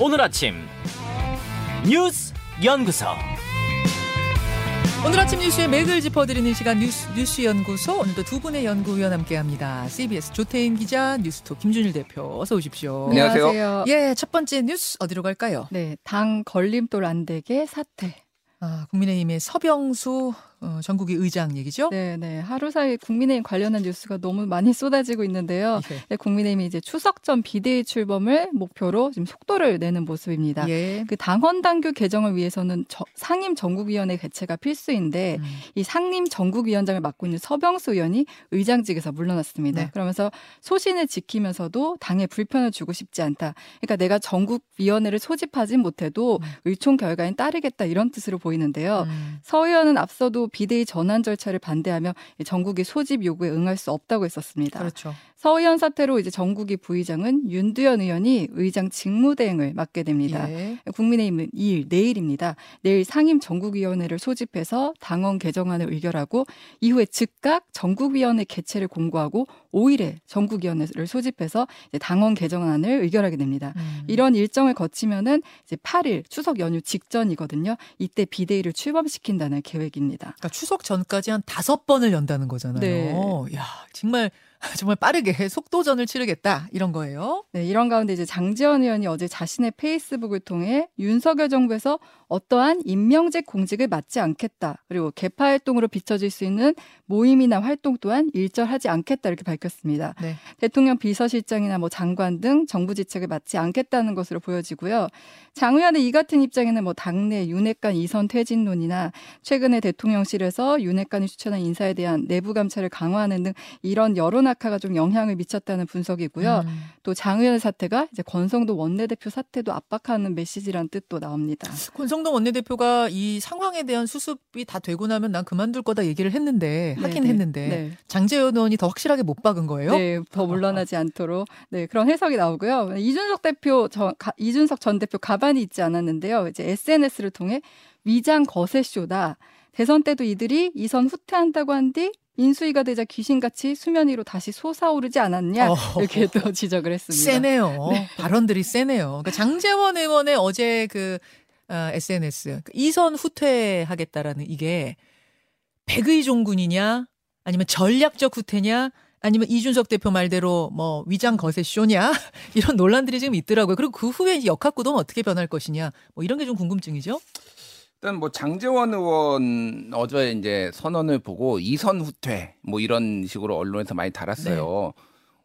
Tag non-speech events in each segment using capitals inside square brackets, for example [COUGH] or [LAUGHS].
오늘 아침 뉴스 연구소 오늘 아침 뉴스의 맥을 짚어드리는 시간 뉴스, 뉴스 연구소 오늘도 두 분의 연구위원 함께합니다. CBS 조태임 기자, 뉴스톱 김준일 대표 어서 오십시오. 안녕하세요. 예, 첫 번째 뉴스 어디로 갈까요? 네, 당 걸림돌 안 되게 사퇴. 아, 국민의힘의 서병수 어, 전국위 의장 얘기죠? 네, 네. 하루 사이 국민의힘 관련한 뉴스가 너무 많이 [LAUGHS] 쏟아지고 있는데요. 예. 네, 국민의힘이 이제 추석 전 비대위 출범을 목표로 지금 속도를 내는 모습입니다. 예. 그 당헌 당규 개정을 위해서는 저- 상임 전국위원회 개최가 필수인데 음. 이 상임 전국위원장을 맡고 있는 서병수 의원이 의장직에서 물러났습니다. 네. 그러면서 소신을 지키면서도 당에 불편을 주고 싶지 않다. 그러니까 내가 전국위원회를 소집하진 못해도 음. 의총 결과엔 따르겠다 이런 뜻으로 보이는데요. 음. 서 의원은 앞서도 비대위 전환 절차를 반대하며 이 전국이 소집 요구에 응할 수 없다고 했었습니다. 그렇죠. 서 의원 사태로 이제 전국이 부의장은 윤두현 의원이 의장 직무대행을 맡게 됩니다. 예. 국민의힘은 2일 내일입니다. 내일 상임 전국위원회를 소집해서 당원 개정안을 의결하고 이후에 즉각 전국위원회 개최를 공고하고 5일에 전국위원회를 소집해서 이제 당원 개정안을 의결하게 됩니다. 음. 이런 일정을 거치면은 이제 8일 추석 연휴 직전이거든요. 이때 비대위를 출범시킨다는 계획입니다. 그러니까 추석 전까지 한 다섯 번을 연다는 거잖아요. 네. 야, 정말 [LAUGHS] 정말 빠르게 속도전을 치르겠다 이런 거예요. 네, 이런 가운데 이제 장지원 의원이 어제 자신의 페이스북을 통해 윤석열 정부에서 어떠한 임명직 공직을 맡지 않겠다. 그리고 개파 활동으로 비춰질 수 있는 모임이나 활동 또한 일절하지 않겠다 이렇게 밝혔습니다. 네. 대통령 비서실장이나 뭐 장관 등 정부 지책을 맡지 않겠다는 것으로 보여지고요. 장 의원의 이 같은 입장에는 뭐 당내 윤핵관 이선 퇴진론이나 최근에 대통령실에서 윤핵관이 추천한 인사에 대한 내부 감찰을 강화하는 등 이런 여론 악화가 좀 영향을 미쳤다는 분석이고요. 음. 또 장 의원의 사태가 이제 권성도 원내대표 사태도 압박하는 메시지란 뜻도 나옵니다. 권성동 원내대표가 이 상황에 대한 수습이 다 되고 나면 난 그만둘 거다 얘기를 했는데 하긴 네, 했는데 네. 장재현 의원이 더 확실하게 못 박은 거예요? 네, 더 물러나지 않도록 네 그런 해석이 나오고요. 이준석 대표 저, 가, 이준석 전 대표 가반이 있지 않았는데요. 이제 SNS를 통해 위장 거세 쇼다. 대선 때도 이들이 이선 후퇴한다고 한 뒤 인수위가 되자 귀신같이 수면 위로 다시 솟아오르지 않았냐 어허허. 이렇게 또 [LAUGHS] 지적을 했습니다. 세네요. 발언들이 세네요. 그러니까 장재원 의원의 어제 그 어, SNS 그 이선 후퇴하겠다라는 이게 백의 종군이냐 아니면 전략적 후퇴냐 아니면 이준석 대표 말대로 뭐 위장 거세 쇼냐 [LAUGHS] 이런 논란들이 지금 있더라고요. 그리고 그 후에 이제 역학구도는 어떻게 변할 것이냐 뭐 이런 게 좀 궁금증이죠. 일단 뭐 장재원 의원 어제 이제 선언을 보고 이선 후퇴 뭐 이런 식으로 언론에서 많이 달았어요.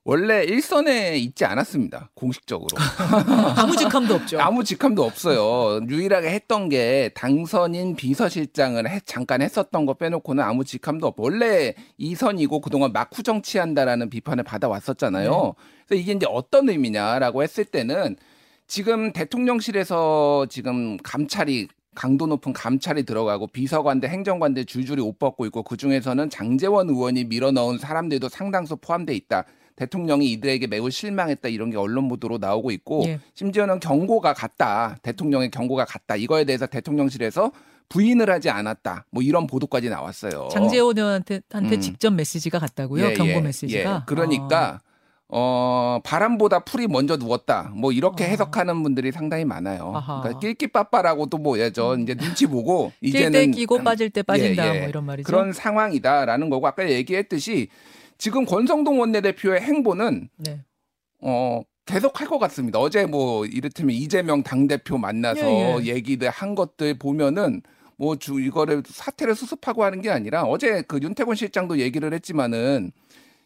원래 일선에 있지 않았습니다. 공식적으로. [LAUGHS] 아무 직함도 없죠. 아무 직함도 없어요. 유일하게 했던 게 당선인 비서실장을 해- 잠깐 했었던 거 빼놓고는 아무 직함도 없고 원래 이선이고 그동안 막후 정치한다라는 비판을 받아왔었잖아요. 그래서 이게 이제 어떤 의미냐라고 했을 때는 지금 대통령실에서 지금 감찰이 강도 높은 감찰이 들어가고 비서관들 행정관들 줄줄이 옷 벗고 있고 그 중에서는 장재원 의원이 밀어넣은 사람들도 상당수 포함돼 있다. 대통령이 이들에게 매우 실망했다 이런 게 언론 보도로 나오고 있고 예. 심지어는 경고가 갔다 대통령의 경고가 갔다 이거에 대해서 대통령실에서 부인을 하지 않았다 뭐 이런 보도까지 나왔어요. 장재원 의원한테 한테 음. 직접 메시지가 갔다고요. 예, 경고 예, 메시지가. 예. 그러니까 어 바람보다 풀이 먼저 누웠다 뭐 이렇게 어. 해석하는 분들이 상당히 많아요. 아하. 그러니까 낄끼빠빠라고도 뭐야죠 이제 눈치 보고 [LAUGHS] 낄 이제는 때 끼고 빠질 때 빠진다 예, 예. 뭐 이런 말이죠. 그런 상황이다라는 거고 아까 얘기했듯이 지금 권성동 원내대표의 행보는 네. 어 계속 할 것 같습니다. 어제 뭐 이를테면 이재명 당대표 만나서 예, 예. 얘기들 한 것들 보면은 뭐 주 이거를 사태를 수습하고 하는 게 아니라 어제 그 윤태곤 실장도 얘기를 했지만은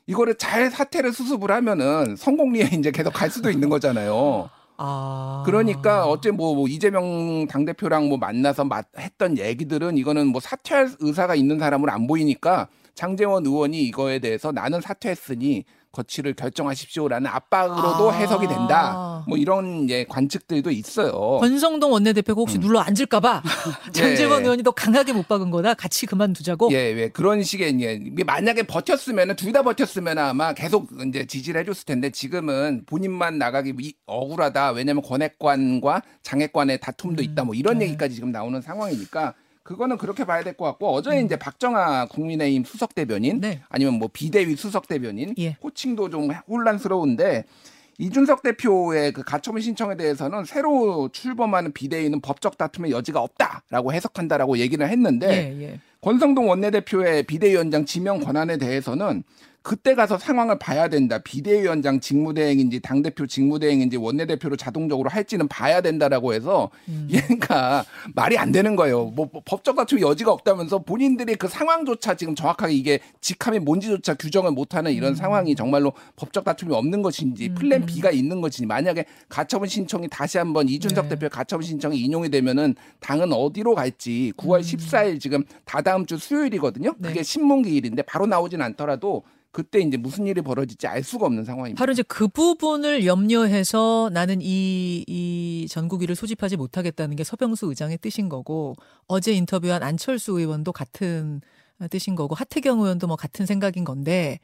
이거를 잘 사태를 수습을 하면은 성공리에 [LAUGHS] 이제 계속 갈 수도 있는 거잖아요. 아. 그러니까 어째 뭐, 뭐 이재명 당 대표랑 뭐 만나서 마- 했던 얘기들은 이거는 뭐 사퇴할 의사가 있는 사람은 안 보이니까 장재원 의원이 이거에 대해서 나는 사퇴했으니 거취를 결정하십시오라는 압박으로도 아. 해석이 된다. 뭐 이런 예, 관측들도 있어요. 권성동 원내대표가 혹시 음. 눌러 앉을까봐 [LAUGHS] 장재원 예. 의원이 더 강하게 못 박은 거다. 같이 그만두자고. 예, 예, 그런 식의 예, 이게 만약에 버텼으면은 둘다 버텼으면 아마 계속 이제 지지를 해줬을 텐데 지금은 본인만 나가기 이- 억울하다. 왜냐하면 권핵관과 장핵관의 다툼도 있다. 뭐 이런 네. 얘기까지 지금 나오는 상황이니까 그거는 그렇게 봐야 될 것 같고 어제 음. 이제 박정아 국민의힘 수석 대변인 네. 아니면 뭐 비대위 수석 대변인 예. 호칭도 좀 혼란스러운데 이준석 대표의 그 가처분 신청에 대해서는 새로 출범하는 비대위는 법적 다툼의 여지가 없다라고 해석한다라고 얘기를 했는데 예, 예. 권성동 원내대표의 비대위원장 지명 권한에 대해서는 그때 가서 상황을 봐야 된다. 비대위원장 직무대행인지 당대표 직무대행인지 원내대표로 자동적으로 할지는 봐야 된다라고 해서 음. 얘가 말이 안 되는 거예요. 뭐 법적 다툼 여지가 없다면서 본인들이 그 상황조차 지금 정확하게 이게 직함이 뭔지조차 규정을 못하는 이런 음. 상황이 정말로 법적 다툼이 없는 것인지 플랜 B가 있는 것인지 만약에 가처분 신청이 다시 한번 이준석 네. 대표의 가처분 신청이 인용이 되면은 당은 어디로 갈지 9월 14일 지금 다다음 주 수요일이거든요. 음. 네. 그게 신문기일인데 바로 나오진 않더라도 그때 이제 무슨 일이 벌어질지 알 수가 없는 상황입니다. 바로 이제 그 부분을 염려해서 나는 이, 이 전국위를 소집하지 못하겠다는 게 서병수 의장의 뜻인 거고 어제 인터뷰한 안철수 의원도 같은 뜻인 거고 하태경 의원도 뭐 같은 생각인 건데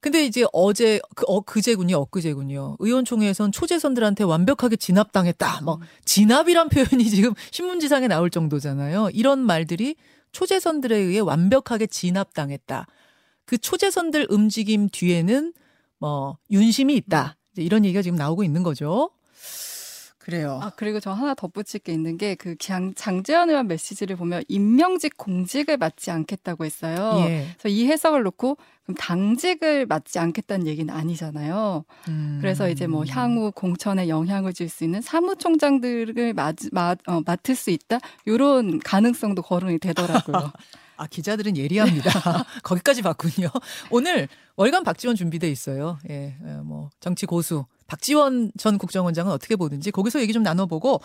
근데 이제 어제 그 어, 그제군요 엊그제군요. 의원총회에선 초재선들한테 완벽하게 진압당했다. 뭐 진압이란 표현이 지금 신문지상에 나올 정도잖아요. 이런 말들이 초재선들에 의해 완벽하게 진압당했다 그 초재선들 움직임 뒤에는 뭐 윤심이 있다. 이제 이런 얘기가 지금 나오고 있는 거죠. 그래요. 아 그리고 저 하나 덧붙일 게 있는 게 그 장재현 의원 메시지를 보면 임명직 공직을 맡지 않겠다고 했어요. 예. 그래서 이 해석을 놓고 그럼 당직을 맡지 않겠다는 얘기는 아니잖아요. 음. 그래서 이제 뭐 향후 공천에 영향을 줄 수 있는 사무총장들을 맡, 맡, 어, 맡을 수 있다 이런 가능성도 거론이 되더라고요. [LAUGHS] 아 기자들은 예리합니다. [LAUGHS] 거기까지 봤군요. 오늘 월간 박지원 준비돼 있어요. 예, 예, 뭐 정치 고수 박지원 전 국정원장은 어떻게 보는지 거기서 얘기 좀 나눠보고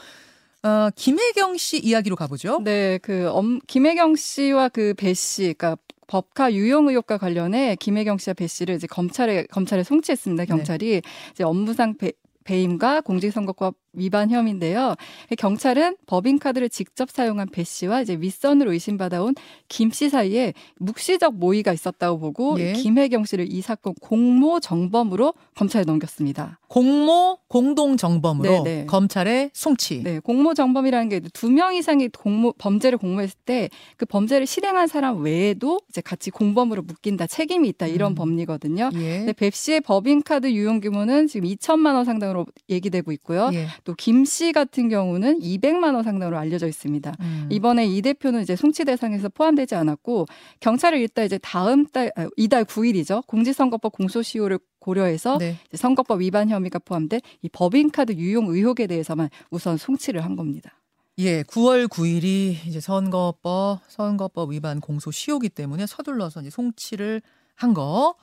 어, 김혜경 씨 이야기로 가보죠. 네, 그 엄, 김혜경 씨와 그 배 씨, 그러니까 법카 유용 의혹과 관련해 김혜경 씨와 배 씨를 이제 검찰에 검찰에 송치했습니다. 경찰이 이제 업무상 배, 배임과 공직선거법 위반 혐의인데요. 경찰은 법인카드를 직접 사용한 배 씨와 이제 윗선으로 의심받아온 김 씨 사이에 묵시적 모의가 있었다고 보고 예. 김혜경 씨를 이 사건 공모 정범으로 검찰에 넘겼습니다. 공모 공동 정범으로 네, 네. 검찰에 송치. 네, 공모 정범이라는 게 두 명 이상이 공모 범죄를 공모했을 때 그 범죄를 실행한 사람 외에도 이제 같이 공범으로 묶인다, 책임이 있다 이런 음. 법리거든요. 예. 근데 배 씨의 법인카드 유용 규모는 지금 2천만 원 상당으로 얘기되고 있고요. 예. 또 김 씨 같은 경우는 200만 원 상당으로 알려져 있습니다. 음. 이번에 이 대표는 이제 송치 대상에서 포함되지 않았고 경찰은 일단 이제 다음 달 아, 이달 9일이죠 공직선거법 공소시효를 고려해서 네. 이제 선거법 위반 혐의가 포함된 이 법인카드 유용 의혹에 대해서만 우선 송치를 한 겁니다. 예, 9월 9일이 이제 선거법 선거법 위반 공소 시효기 때문에 서둘러서 이제 송치를 한 거.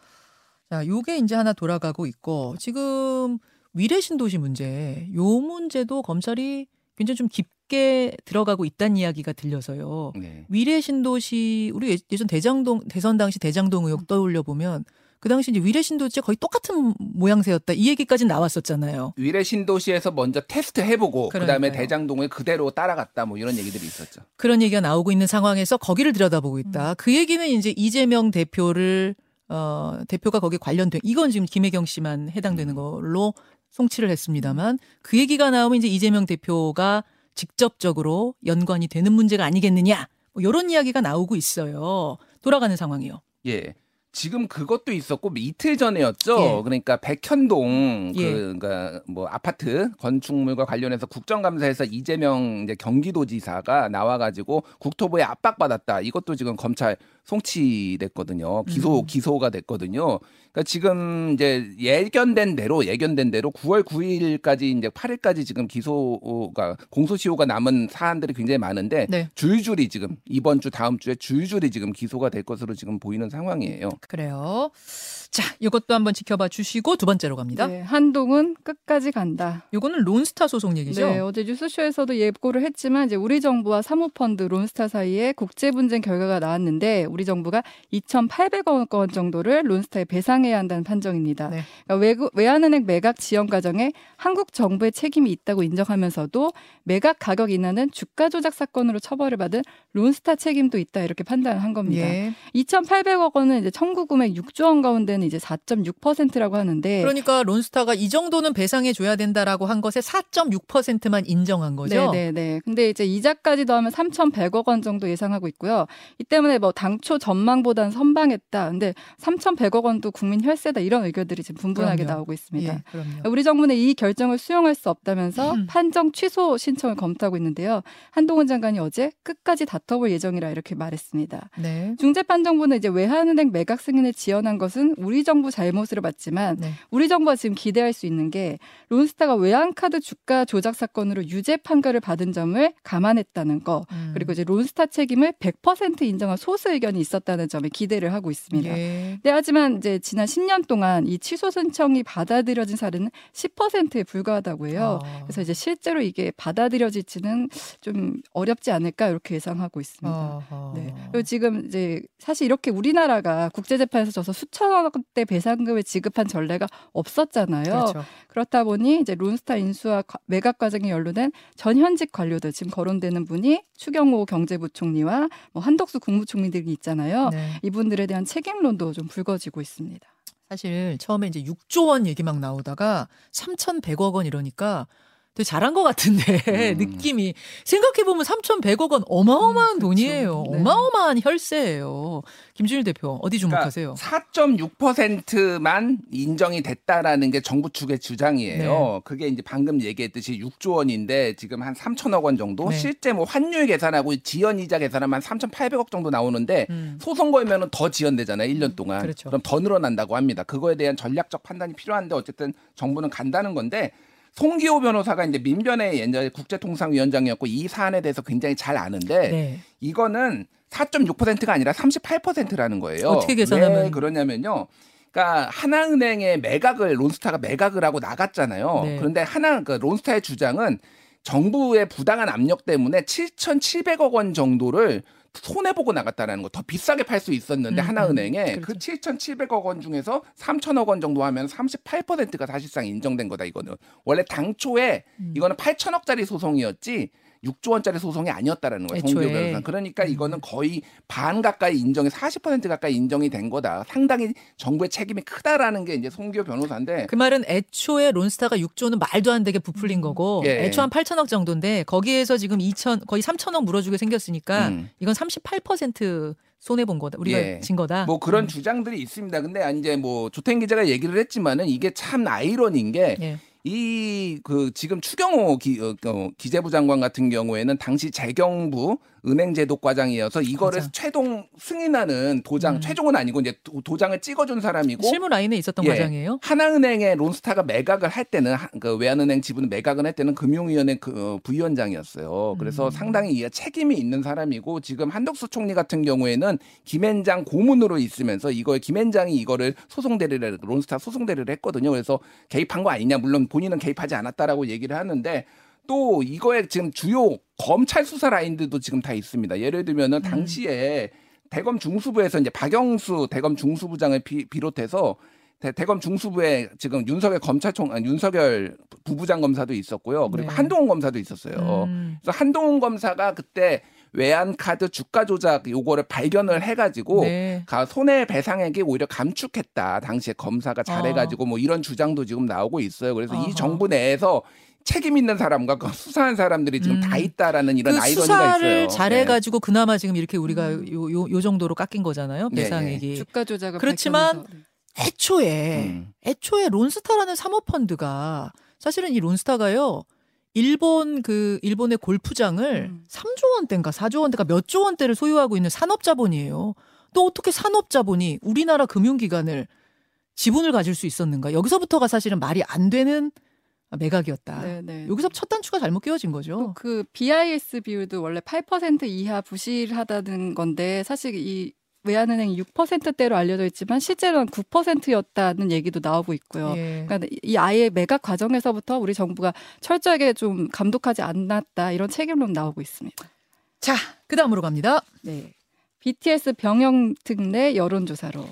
자, 요게 이제 하나 돌아가고 있고 지금 위례 신도시 문제. 요 문제도 검찰이 굉장히 좀 깊게 들어가고 있다는 이야기가 들려서요. 네. 위례 신도시 우리 예- 예전 대장동 대선 당시 대장동 의혹 떠올려 보면 그 당시 이제 위례 신도시 거의 똑같은 모양새였다. 이 얘기까지 나왔었잖아요. 위례 신도시에서 먼저 테스트 해보고 그 다음에. 대장동을 그대로 따라갔다 뭐 이런 얘기들이 있었죠. 그런 얘기가 나오고 있는 상황에서 거기를 들여다보고 있다. 그 얘기는 이제 이재명 대표를 어 대표가 거기 관련된 이건 지금 김혜경 씨만 해당되는 걸로 송치를 했습니다만 그 얘기가 나오면 이제 이재명 대표가 직접적으로 연관이 되는 문제가 아니겠느냐. 뭐 이런 이야기가 나오고 있어요. 돌아가는 상황이요. 예. 지금 그것도 있었고 이틀 전에였죠. 예. 그러니까 백현동 예. 그 그러니까 뭐 아파트 건축물과 관련해서 국정감사에서 이재명 이제 경기도지사가 나와가지고 국토부에 압박받았다. 이것도 지금 검찰 송치됐거든요. 기소 음. 기소가 됐거든요. 그러니까 지금 이제 예견된 대로 예견된 대로 9월 9일까지 이제 8일까지 지금 기소가 공소시효가 남은 사안들이 굉장히 많은데 네. 줄줄이 지금 이번 주 다음 주에 줄줄이 지금 기소가 될 것으로 지금 보이는 상황이에요. 그래요. 자, 이것도 한번 지켜봐 주시고 두 번째로 갑니다. 네, 한동훈 끝까지 간다. 요거는 론스타 소송 얘기죠. 네, 어제 뉴스쇼에서도 예고를 했지만 이제 우리 정부와 사모펀드 론스타 사이에 국제 분쟁 결과가 나왔는데 우리 정부가 2,800억 원 정도를 론스타에 배상해야 한다는 판정입니다. 네. 그러니까 외국, 외환은행 매각 지연 과정에 한국 정부의 책임이 있다고 인정하면서도 매각 가격 인하는 주가 조작 사건으로 처벌을 받은 론스타 책임도 있다 이렇게 판단을 한 겁니다. 예. 2,800억 원은 이제 청구 금액 6조 원 가운데 는 경우에는 이제 4.6%라고 하는데 그러니까 론스타가 이 정도는 배상해 줘야 된다라고 한 것에 4.6%만 인정한 거죠. 네, 네, 네. 근데 이제 이자까지 더하면 3,100억 원 정도 예상하고 있고요. 이 때문에 뭐 당초 전망보다는 선방했다. 근데 3,100억 원도 국민 혈세다 이런 의견들이 지금 분분하게 그럼요. 나오고 있습니다. 예, 그럼요. 우리 정부는 이 결정을 수용할 수 없다면서 음. 판정 취소 신청을 검토하고 있는데요. 한동훈 장관이 어제 끝까지 다퉈볼 예정이라 이렇게 말했습니다. 네. 중재판정부는 이제 외환은행 매각 승인을 지연한 것은 우리 정부 잘못으로 봤지만 네. 우리 정부가 지금 기대할 수 있는 게 론스타가 외환카드 주가 조작 사건으로 유죄 판결을 받은 점을 감안했다는 거 음. 그리고 이제 론스타 책임을 100% 인정한 소수 의견이 있었다는 점에 기대를 하고 있습니다. 예. 네, 하지만 이제 지난 10년 동안 이 취소 신청이 받아들여진 사례는 10%에 불과하다고 해요. 아. 그래서 이제 실제로 이게 받아들여질지는 좀 어렵지 않을까 이렇게 예상하고 있습니다. 아하. 네. 그리고 지금 이제 사실 이렇게 우리나라가 국제재판에서 져서 수천억 대 배상금을 지급한 전례가 없었잖아요. 그렇죠. 그렇다 보니 이제 론스타 인수와 과- 매각 과정에 연루된 전 현직 관료들 지금 거론되는 분이 추경호 경제부총리와 뭐 한덕수 국무총리들이 있잖아요. 네. 이분들에 대한 책임론도 좀 불거지고 있습니다. 사실 처음에 이제 6조 원 얘기 막 나오다가 3,100억 원 이러니까 되게 잘한 것 같은데 음. [LAUGHS] 느낌이 생각해 보면 3,100억 원 어마어마한 음, 그렇죠. 돈이에요. 네. 어마어마한 혈세예요. 김준일 대표 어디 주목하세요? 그러니까 4.6%만 인정이 됐다라는 게 정부 측의 주장이에요. 네. 그게 이제 방금 얘기했듯이 6조 원인데 지금 한 3천억 원 정도 네. 실제 뭐 환율 계산하고 지연 이자 계산하면 한 3,800억 정도 나오는데 음. 소송 걸면은 더 지연되잖아요. 1년 동안. 그렇죠. 럼더 늘어난다고 합니다. 그거에 대한 전략적 판단이 필요한데 어쨌든 정부는 간다는 건데 송기호 변호사가 이제 민변의 옛날에 국제통상위원장이었고 이 사안에 대해서 굉장히 잘 아는데 네. 이거는 4.6%가 아니라 38%라는 거예요. 어떻게 계산하면- 왜 그러냐면요. 그러니까 하나은행의 매각을 론스타가 매각을 하고 나갔잖아요. 네. 그런데 하나 그 론스타의 주장은 정부의 부당한 압력 때문에 7,700억 원 정도를 손해 보고 나갔다라는 거 더 비싸게 팔 수 있었는데 음, 하나은행에 음, 그 그렇죠. 7,700억 원 중에서 3,000억 원 정도 하면 38%가 사실상 인정된 거다 이거는 원래 당초에 음. 이거는 8천억짜리 소송이었지 6조 원짜리 소송이 아니었다라는 거예요. 애초에. 송기호 변호사. 그러니까 음. 이거는 거의 반 가까이 인정이 40% 가까이 인정이 된 거다. 상당히 정부의 책임이 크다라는 게 이제 송기호 변호사인데 그 말은 애초에 론스타가 6조는 말도 안 되게 부풀린 거고 예. 애초 한 8천억 정도인데 거기에서 지금 2천 거의 3천억 물어주게 생겼으니까 음. 이건 38% 손해 본 거다. 우리가 예. 진 거다. 뭐 그런 음. 주장들이 있습니다. 근데 이제 뭐 조태인 기자가 얘기를 했지만은 이게 참 아이러니인 게 예. 이 그 지금 추경호 기, 어, 어, 기재부 장관 같은 경우에는 당시 재경부 은행제도과장이어서 이거를 과장. 최종 승인하는 도장 음. 최종은 아니고 이제 도, 도장을 찍어준 사람이고 실무 라인에 있었던 예. 과장이에요. 하나은행의 론스타가 매각을 할 때는 하- 그 외환은행 지분 매각을 할 때는 금융위원회 그 어, 부위원장이었어요. 그래서 음. 상당히 이 책임이 있는 사람이고 지금 한덕수 총리 같은 경우에는 김앤장 고문으로 있으면서 이거에 김앤장이 이거를 소송 대리를 론스타 소송 대리를 했거든요. 그래서 개입한 거 아니냐 물론 본인은 개입하지 않았다라고 얘기를 하는데 또 이거에 지금 주요 검찰 수사 라인들도 지금 다 있습니다. 예를 들면은 당시에 대검 중수부에서 이제 박영수 대검 중수부장을 비, 비롯해서 대, 대검 중수부에 지금 윤석열 검찰총 아니, 윤석열 부부장 검사도 있었고요. 그리고 네. 한동훈 검사도 있었어요. 음. 그래서 한동훈 검사가 그때 외환 카드 주가 조작 요거를 발견을 해가지고 네. 가 손해 배상액이 오히려 감축했다. 당시에 검사가 잘해가지고 뭐 이런 주장도 지금 나오고 있어요. 그래서 어허. 이 정부 내에서 책임 있는 사람과 그 수사한 사람들이 지금 음. 다 있다라는 이런 그 아이러니가 수사를 있어요. 네. 잘해가지고 그나마 지금 이렇게 우리가 요, 요, 요 정도로 깎인 거잖아요. 네, 배상액이. 주가 조작을 그렇지만 밝혀내서. 네. 애초에 음. 애초에 론스타라는 사모펀드가 사실은 이 론스타가요. 일본 그 일본의 골프장을 음. 3조 원대인가 4조 원대가 몇 조 원대를 소유하고 있는 산업 자본이에요. 또 어떻게 산업 자본이 우리나라 금융기관을 지분을 가질 수 있었는가? 여기서부터가 사실은 말이 안 되는 매각이었다. 네, 네. 여기서 첫 단추가 잘못 끼워진 거죠. 또그 BIS 비율도 원래 8% 이하 부실하다는 건데 사실 이 외환은행이 6%대로 알려져 있지만 실제로는 9%였다는 얘기도 나오고 있고요. 예. 그러니까 이 아예 매각 과정에서부터 우리 정부가 철저하게 좀 감독하지 않았다 이런 책임론 나오고 있습니다. 자, 그 다음으로 갑니다. 네. BTS 병영 특례 여론조사로.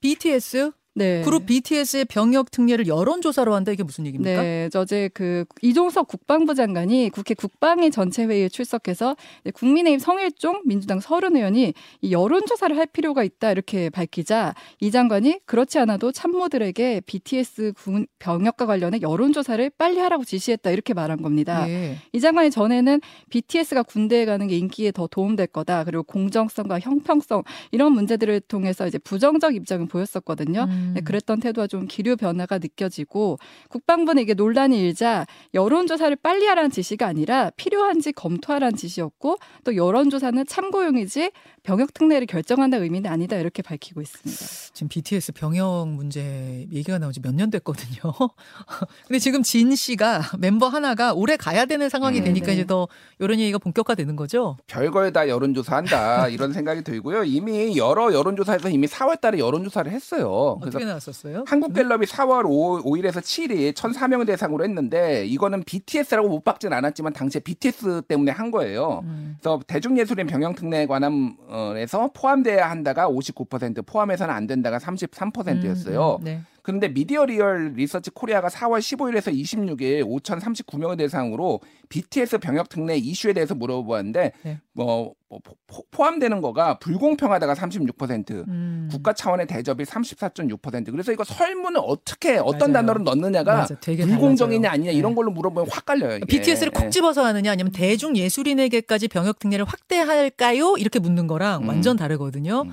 BTS 네. 그룹 BTS의 병역 특례를 여론조사로 한다 이게 무슨 얘기입니까? 네, 어제 그 이종석 국방부 장관이 국회 국방위 전체 회의에 출석해서 국민의힘 성일종 민주당 서른 의원이 이 여론조사를 할 필요가 있다 이렇게 밝히자 이 장관이 그렇지 않아도 참모들에게 BTS 군 병역과 관련해 여론조사를 빨리 하라고 지시했다 이렇게 말한 겁니다. 예. 이 장관이 전에는 BTS가 군대에 가는 게 인기에 더 도움될 거다 그리고 공정성과 형평성 이런 문제들을 통해서 이제 부정적 입장을 보였었거든요. 음. 네, 그랬던 태도와 좀 기류 변화가 느껴지고 국방부는 이게 논란이 일자 여론조사를 빨리 하라는 지시가 아니라 필요한지 검토하라는 지시였고 또 여론조사는 참고용이지 병역 특례를 결정한다 의미는 아니다 이렇게 밝히고 있습니다. 지금 BTS 병역 문제 얘기가 나온 지 몇 년 됐거든요. [LAUGHS] 근데 지금 진 씨가 멤버 하나가 오래 가야 되는 상황이 음, 되니까 네. 이제 더 이런 얘기가 본격화되는 거죠. 별걸 다 여론조사한다 이런 [LAUGHS] 생각이 들고요. 이미 여러 여론조사에서 이미 4월달에 여론조사를 했어요. 그래서 어떻게 나왔었어요? 한국갤럽이 4월 5, 5일에서 7일 1,400명 대상으로 했는데 이거는 BTS라고 못 박진 않았지만 당시에 BTS 때문에 한 거예요. 음. 그래서 대중예술인 병역특례에 관한 에서 포함돼야 한다가 59%, 포함해서는 안 된다가 33%였어요. 음, 음, 네. 그런데 미디어 리얼 리서치 코리아가 4월 15일에서 26일 5,039명을 대상으로 BTS 병역 특례 이슈에 대해서 물어보았는데 네. 뭐, 뭐 포- 포함되는 거가 불공평하다가 36%, 음. 국가 차원의 대접이 34.6%. 그래서 이거 설문을 어떻게 어떤 맞아요. 단어로 넣느냐가 맞아, 불공정이냐. 아니냐 네. 이런 걸로 물어보면 확 갈려요. 이게. BTS를 콕 예. 집어서 하느냐 아니면 대중 예술인에게까지 병역 특례를 확대할까요? 이렇게 묻는 거랑 음. 완전 다르거든요. 음.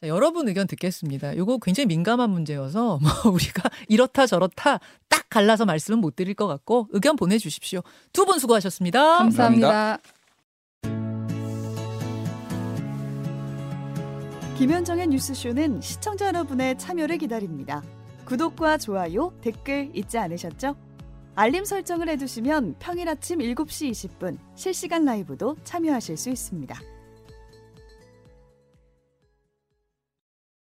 자, 여러분 의견 듣겠습니다. 이거 굉장히 민감한 문제여서 [LAUGHS] 뭐 우리가 이렇다 저렇다 딱 갈라서 말씀은 못 드릴 것 같고 의견 보내주십시오. 두 분 수고하셨습니다. 감사합니다. 김현정의 뉴스쇼는 시청자 여러분의 참여를 기다립니다. 구독과 좋아요, 댓글 잊지 않으셨죠? 알림 설정을 해두시면 평일 아침 7시 20분 실시간 라이브도 참여하실 수 있습니다.